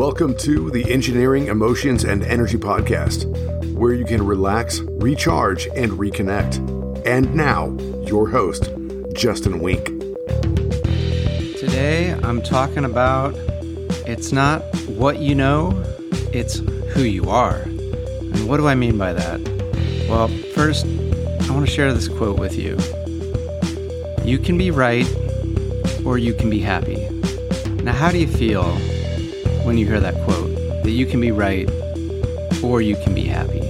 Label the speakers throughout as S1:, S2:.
S1: Welcome to the Engineering, Emotions, and Energy Podcast, where you can relax, recharge, and reconnect. And now, your host, Justin Wenck.
S2: Today, I'm talking about it's not what you know, it's who you are. And what do I mean by that? Well, first, I want to share this quote with you. You can be right or you can be happy. Now, how do you feel when you hear that quote? That you can be right or you can be happy.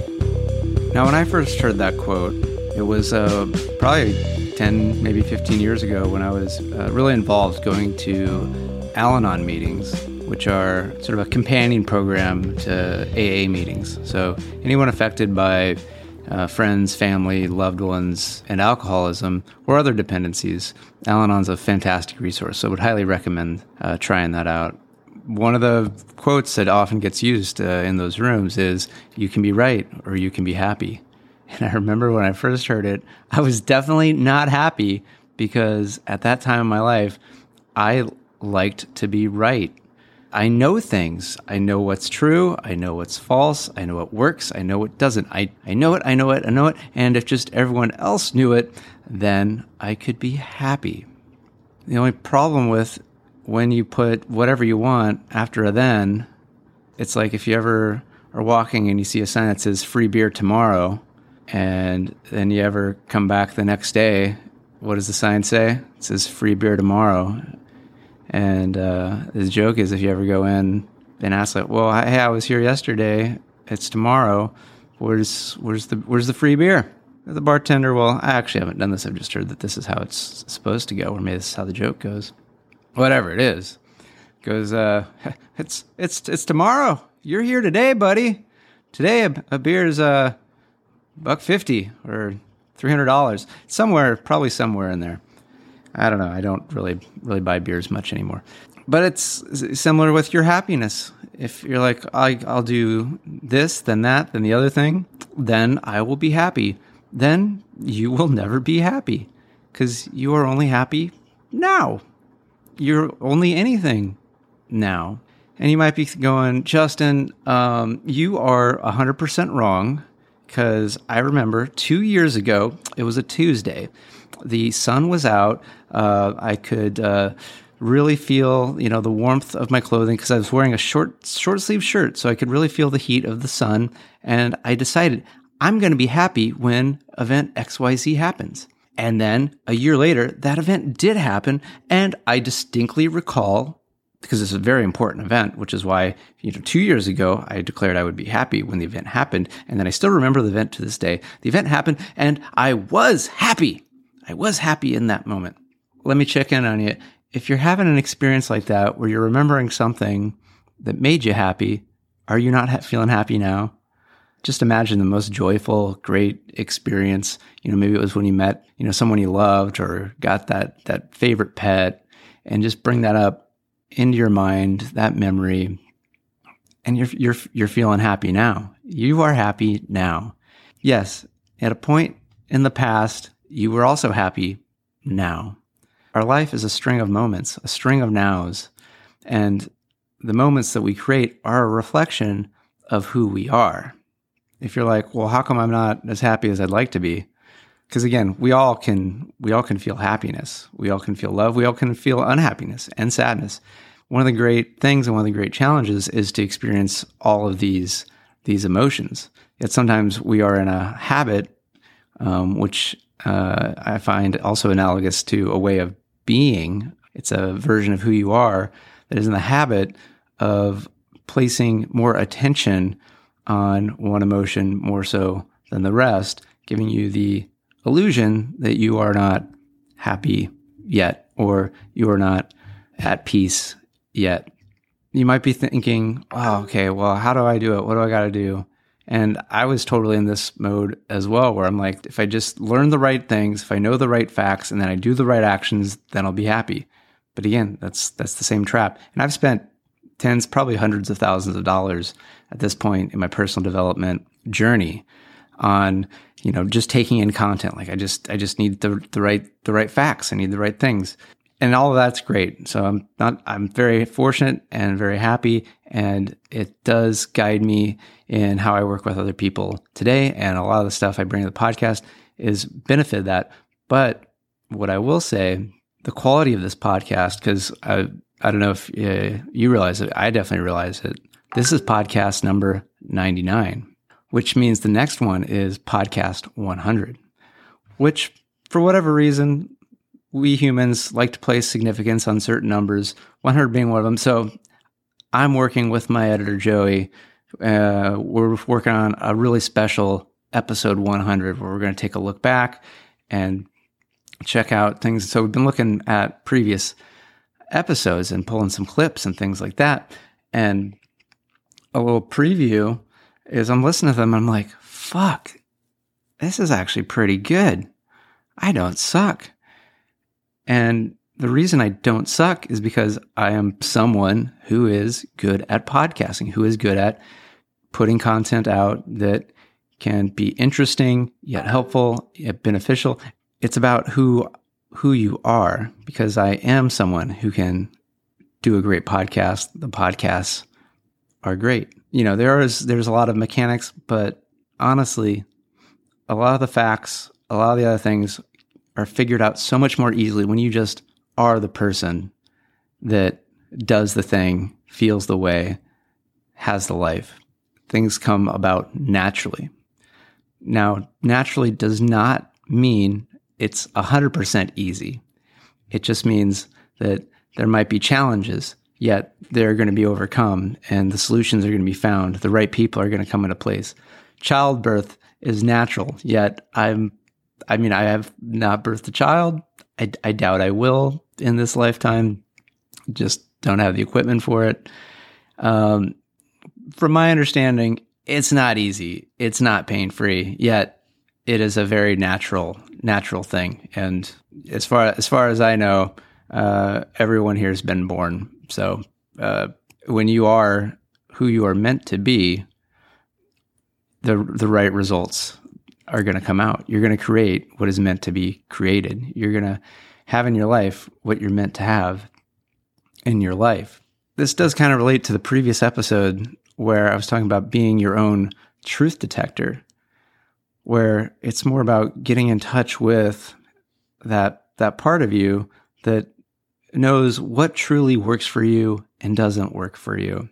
S2: Now, when I first heard that quote, it was uh, probably 10, maybe 15 years ago when I was uh, really involved going to Al Anon meetings, which are sort of a companion program to AA meetings. So, anyone affected by uh, friends, family, loved ones, and alcoholism or other dependencies, Al Anon's a fantastic resource. So I would highly recommend uh, trying that out. One of the quotes that often gets used uh, in those rooms is, You can be right or you can be happy. And I remember when I first heard it, I was definitely not happy because at that time in my life, I liked to be right. I know things. I know what's true. I know what's false. I know what works. I know what doesn't. I, I know it. I know it. I know it. And if just everyone else knew it, then I could be happy. The only problem with when you put whatever you want after a then, it's like if you ever are walking and you see a sign that says free beer tomorrow, and then you ever come back the next day, what does the sign say? It says free beer tomorrow. And uh, the joke is if you ever go in and ask like, "Well, hey, I was here yesterday. It's tomorrow. Where's where's the where's the free beer?" The bartender, well, I actually haven't done this. I've just heard that this is how it's supposed to go, or maybe this is how the joke goes. Whatever it is, goes. Uh, it's it's it's tomorrow. You're here today, buddy. Today a, a beer is uh, buck fifty or three hundred dollars somewhere, probably somewhere in there. I don't know. I don't really really buy beers much anymore. But it's similar with your happiness. If you're like, I, I'll do this, then that, then the other thing, then I will be happy. Then you will never be happy because you are only happy now. You're only anything now. And you might be going, Justin, um, you are 100% wrong because I remember two years ago, it was a Tuesday. The sun was out. Uh, I could uh, really feel, you know, the warmth of my clothing because I was wearing a short short sleeve shirt, so I could really feel the heat of the sun. And I decided I'm going to be happy when event XYZ happens. And then a year later, that event did happen, and I distinctly recall because it's a very important event, which is why, you know, two years ago, I declared I would be happy when the event happened. And then I still remember the event to this day. The event happened and I was happy. I was happy in that moment. Let me check in on you. If you're having an experience like that where you're remembering something that made you happy, are you not ha- feeling happy now? Just imagine the most joyful, great experience. You know, maybe it was when you met, you know, someone you loved or got that that favorite pet, and just bring that up into your mind, that memory, and you're you're you're feeling happy now. You are happy now. Yes, at a point in the past, you were also happy now. Our life is a string of moments, a string of nows. And the moments that we create are a reflection of who we are. If you're like, well, how come I'm not as happy as I'd like to be? Because again, we all can we all can feel happiness. We all can feel love. We all can feel unhappiness and sadness. One of the great things and one of the great challenges is to experience all of these these emotions. Yet sometimes we are in a habit, um, which uh, I find also analogous to a way of being. It's a version of who you are that is in the habit of placing more attention on one emotion more so than the rest, giving you the illusion that you are not happy yet or you are not at peace yet. You might be thinking, oh, okay, well, how do I do it? What do I got to do? And I was totally in this mode as well, where I'm like, if I just learn the right things, if I know the right facts, and then I do the right actions, then I'll be happy. But again, that's that's the same trap. And I've spent tens, probably hundreds of thousands of dollars at this point in my personal development journey on you know just taking in content. Like I just I just need the the right the right facts. I need the right things and all of that's great. So I'm not, I'm very fortunate and very happy. and it does guide me in how I work with other people today. And a lot of the stuff I bring to the podcast is benefit that. But what I will say, the quality of this podcast, because I, I don't know if uh, you realize it, I definitely realize it. This is podcast number 99, which means the next one is podcast 100, which for whatever reason, we humans like to place significance on certain numbers, 100 being one of them. So I'm working with my editor, Joey. Uh, we're working on a really special episode 100 where we're going to take a look back and check out things. So we've been looking at previous episodes and pulling some clips and things like that. And a little preview is I'm listening to them. I'm like, fuck, this is actually pretty good. I don't suck. And the reason I don't suck is because I am someone who is good at podcasting, who is good at putting content out that can be interesting, yet helpful, yet beneficial. It's about who who you are because I am someone who can do a great podcast. The podcasts are great. You know, there is there's a lot of mechanics, but honestly, a lot of the facts, a lot of the other things are figured out so much more easily when you just are the person that does the thing, feels the way, has the life. Things come about naturally. Now, naturally does not mean it's 100% easy. It just means that there might be challenges, yet they're going to be overcome and the solutions are going to be found. The right people are going to come into place. Childbirth is natural, yet I'm I mean, I have not birthed a child. I, I doubt I will in this lifetime. Just don't have the equipment for it. Um, from my understanding, it's not easy. It's not pain free. Yet it is a very natural natural thing. And as far as far as I know, uh, everyone here has been born. So uh, when you are who you are meant to be, the the right results are going to come out. You're going to create what is meant to be created. You're going to have in your life what you're meant to have in your life. This does kind of relate to the previous episode where I was talking about being your own truth detector, where it's more about getting in touch with that that part of you that knows what truly works for you and doesn't work for you.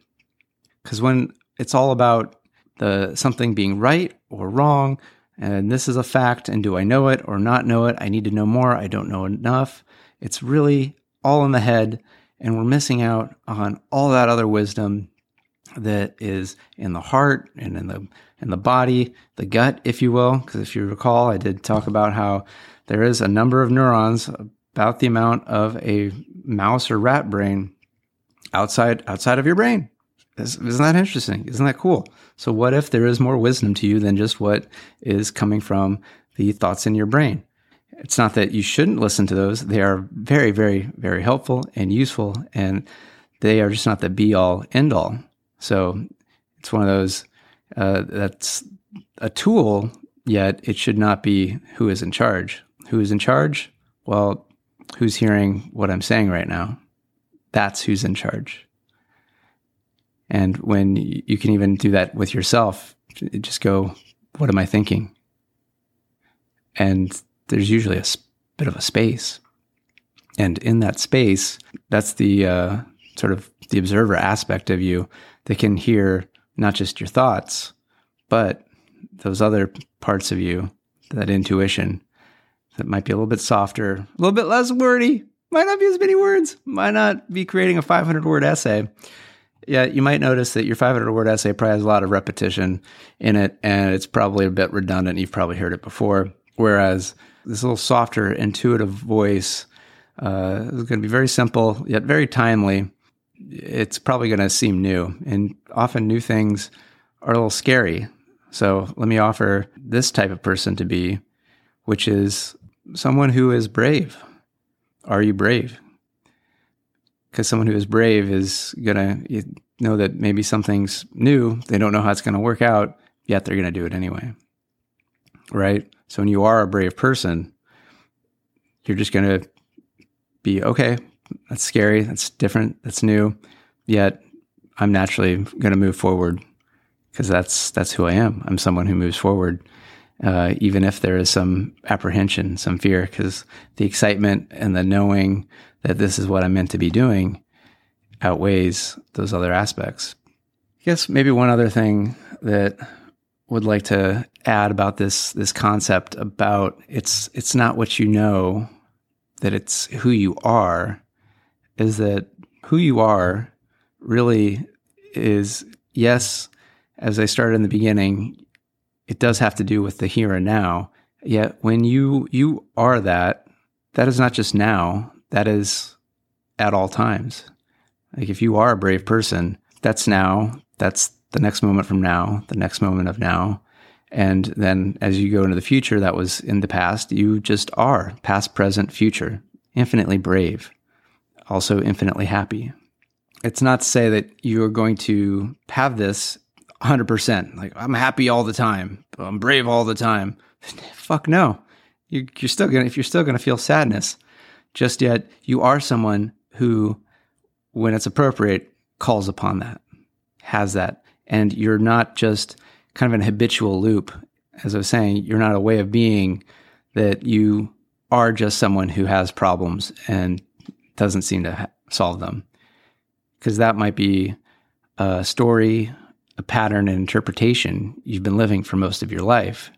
S2: Cuz when it's all about the something being right or wrong, and this is a fact. And do I know it or not know it? I need to know more. I don't know enough. It's really all in the head. And we're missing out on all that other wisdom that is in the heart and in the in the body, the gut, if you will. Because if you recall, I did talk about how there is a number of neurons about the amount of a mouse or rat brain outside outside of your brain. Isn't that interesting? Isn't that cool? So, what if there is more wisdom to you than just what is coming from the thoughts in your brain? It's not that you shouldn't listen to those. They are very, very, very helpful and useful, and they are just not the be all end all. So, it's one of those uh, that's a tool, yet it should not be who is in charge. Who is in charge? Well, who's hearing what I'm saying right now? That's who's in charge. And when you can even do that with yourself, just go, what am I thinking? And there's usually a bit of a space. And in that space, that's the uh, sort of the observer aspect of you that can hear not just your thoughts, but those other parts of you, that intuition that might be a little bit softer, a little bit less wordy, might not be as many words, might not be creating a 500 word essay, yeah, you might notice that your 500 word essay probably has a lot of repetition in it, and it's probably a bit redundant. You've probably heard it before. Whereas this little softer, intuitive voice uh, is going to be very simple yet very timely. It's probably going to seem new, and often new things are a little scary. So let me offer this type of person to be, which is someone who is brave. Are you brave? because someone who is brave is going to know that maybe something's new. They don't know how it's going to work out, yet they're going to do it anyway. Right? So when you are a brave person, you're just going to be okay. That's scary. That's different. That's new. Yet I'm naturally going to move forward because that's that's who I am. I'm someone who moves forward, uh, even if there is some apprehension, some fear, because the excitement and the knowing that this is what I'm meant to be doing outweighs those other aspects. I guess maybe one other thing that would like to add about this this concept about it's it's not what you know that it's who you are is that who you are really is yes as i started in the beginning it does have to do with the here and now. Yet when you you are that that is not just now that is at all times. Like if you are a brave person that's now that's the next moment from now the next moment of now. And then as you go into the future that was in the past you just are past present future infinitely brave also infinitely happy. It's not to say that you're going to have this 100%. Like, I'm happy all the time, I'm brave all the time. Fuck no. You, are still going to, if you're still going to feel sadness, just yet you are someone who, when it's appropriate, calls upon that, has that. And you're not just kind of an habitual loop. As I was saying, you're not a way of being that you are just someone who has problems and doesn't seem to ha- solve them because that might be a story, a pattern, and interpretation you've been living for most of your life.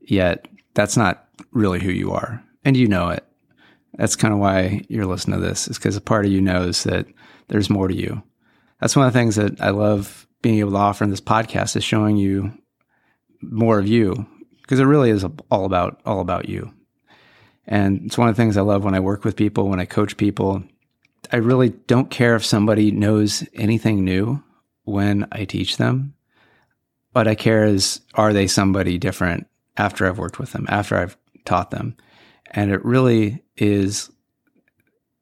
S2: Yet that's not really who you are. And you know it. That's kind of why you're listening to this, is because a part of you knows that there's more to you. That's one of the things that I love being able to offer in this podcast is showing you more of you because it really is all about all about you. And it's one of the things I love when I work with people, when I coach people, I really don't care if somebody knows anything new when I teach them. What I care is, are they somebody different after I've worked with them, after I've taught them? And it really is,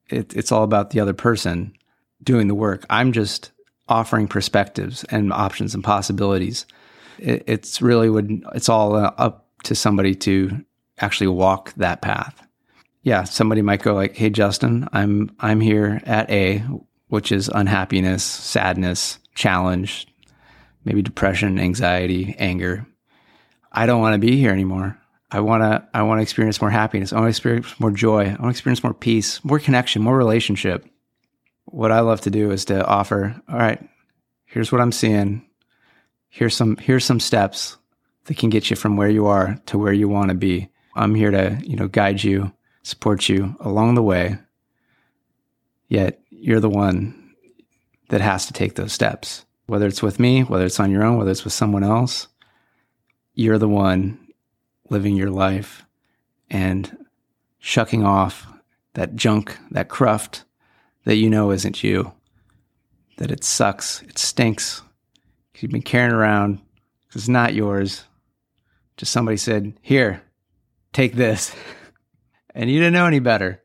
S2: it, it's all about the other person doing the work. I'm just offering perspectives and options and possibilities. It, it's really would, it's all uh, up to somebody to actually walk that path yeah, somebody might go like, "Hey, Justin, I'm I'm here at A, which is unhappiness, sadness, challenge, maybe depression, anxiety, anger. I don't want to be here anymore. I want to I want to experience more happiness. I want to experience more joy. I want to experience more peace, more connection, more relationship. What I love to do is to offer, all right, here's what I'm seeing. Here's some here's some steps that can get you from where you are to where you want to be. I'm here to, you know, guide you support you along the way, yet you're the one that has to take those steps. Whether it's with me, whether it's on your own, whether it's with someone else, you're the one living your life and shucking off that junk, that cruft that you know isn't you, that it sucks, it stinks. You've been carrying around because it's not yours. Just somebody said, Here, take this. and you didn't know any better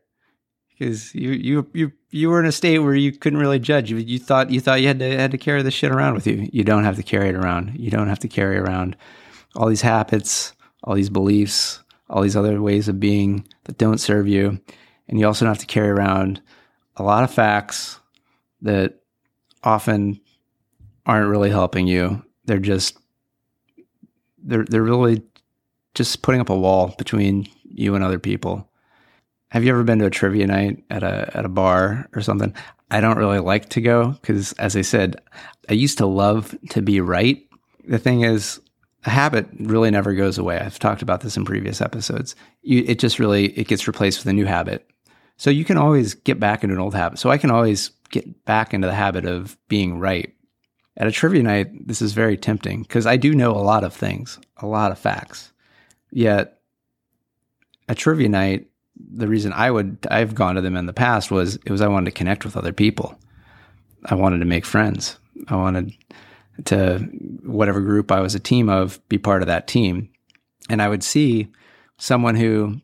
S2: because you you you you were in a state where you couldn't really judge. You, you thought you thought you had to had to carry this shit around with you. You don't have to carry it around. You don't have to carry around all these habits, all these beliefs, all these other ways of being that don't serve you, and you also don't have to carry around a lot of facts that often aren't really helping you. They're just they're they're really just putting up a wall between you and other people. Have you ever been to a trivia night at a at a bar or something? I don't really like to go because, as I said, I used to love to be right. The thing is, a habit really never goes away. I've talked about this in previous episodes. You, it just really it gets replaced with a new habit. So you can always get back into an old habit. So I can always get back into the habit of being right. At a trivia night, this is very tempting because I do know a lot of things, a lot of facts. Yet, a trivia night, the reason I would I've gone to them in the past was it was I wanted to connect with other people. I wanted to make friends. I wanted to whatever group I was a team of be part of that team. And I would see someone who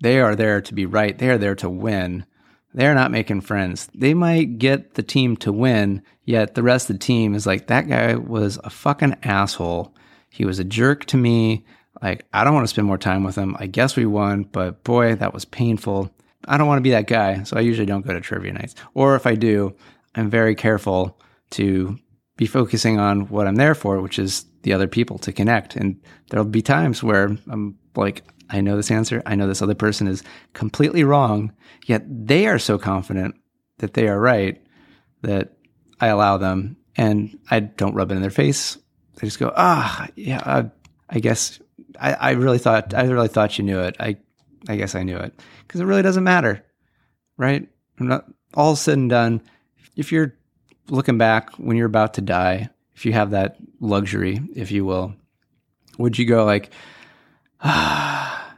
S2: they are there to be right. They are there to win. They're not making friends. They might get the team to win, yet the rest of the team is like, that guy was a fucking asshole. He was a jerk to me. Like, I don't want to spend more time with him. I guess we won, but boy, that was painful. I don't want to be that guy. So I usually don't go to trivia nights. Or if I do, I'm very careful to be focusing on what I'm there for, which is the other people to connect. And there'll be times where I'm like, I know this answer. I know this other person is completely wrong, yet they are so confident that they are right that I allow them and I don't rub it in their face. They just go, ah, yeah, I, I guess I, I really thought, I really thought you knew it. I, I guess I knew it because it really doesn't matter, right? Not all said and done. If you're looking back when you're about to die, if you have that luxury, if you will, would you go like, ah,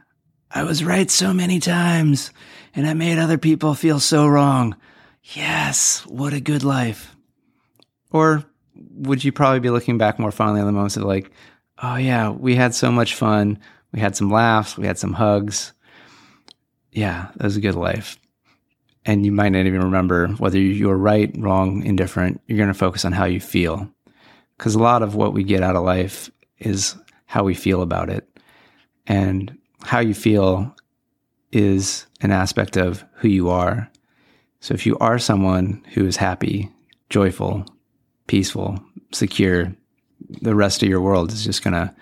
S2: I was right so many times and I made other people feel so wrong. Yes, what a good life. Or would you probably be looking back more fondly on the moments of like, oh yeah, we had so much fun. We had some laughs. We had some hugs. Yeah, that was a good life and you might not even remember whether you were right, wrong, indifferent. You're going to focus on how you feel. Because a lot of what we get out of life is how we feel about it. And how you feel is an aspect of who you are. So if you are someone who is happy, joyful, peaceful, secure, the rest of your world is just going to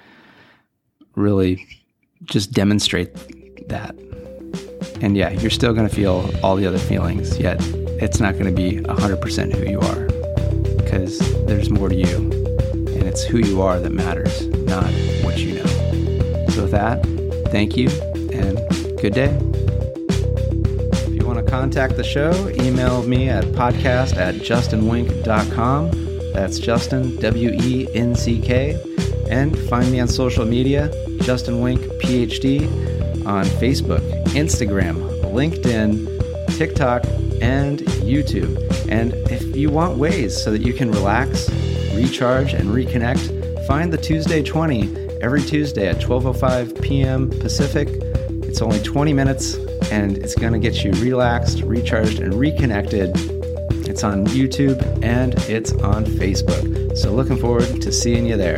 S2: really just demonstrate that. And yeah, you're still going to feel all the other feelings, yet it's not going to be 100% who you are because there's more to you. And it's who you are that matters, not what you know. So, with that, thank you and good day. If you want to contact the show, email me at podcast at justinwenck.com. That's Justin, W E N C K. And find me on social media, Justin Wenck, PhD, on Facebook, Instagram, LinkedIn, TikTok, and YouTube. And if you want ways so that you can relax, recharge, and reconnect, find the Tuesday 20 every Tuesday at 12:05 p.m. Pacific. It's only 20 minutes and it's going to get you relaxed, recharged, and reconnected. It's on YouTube and it's on Facebook. So looking forward to seeing you there.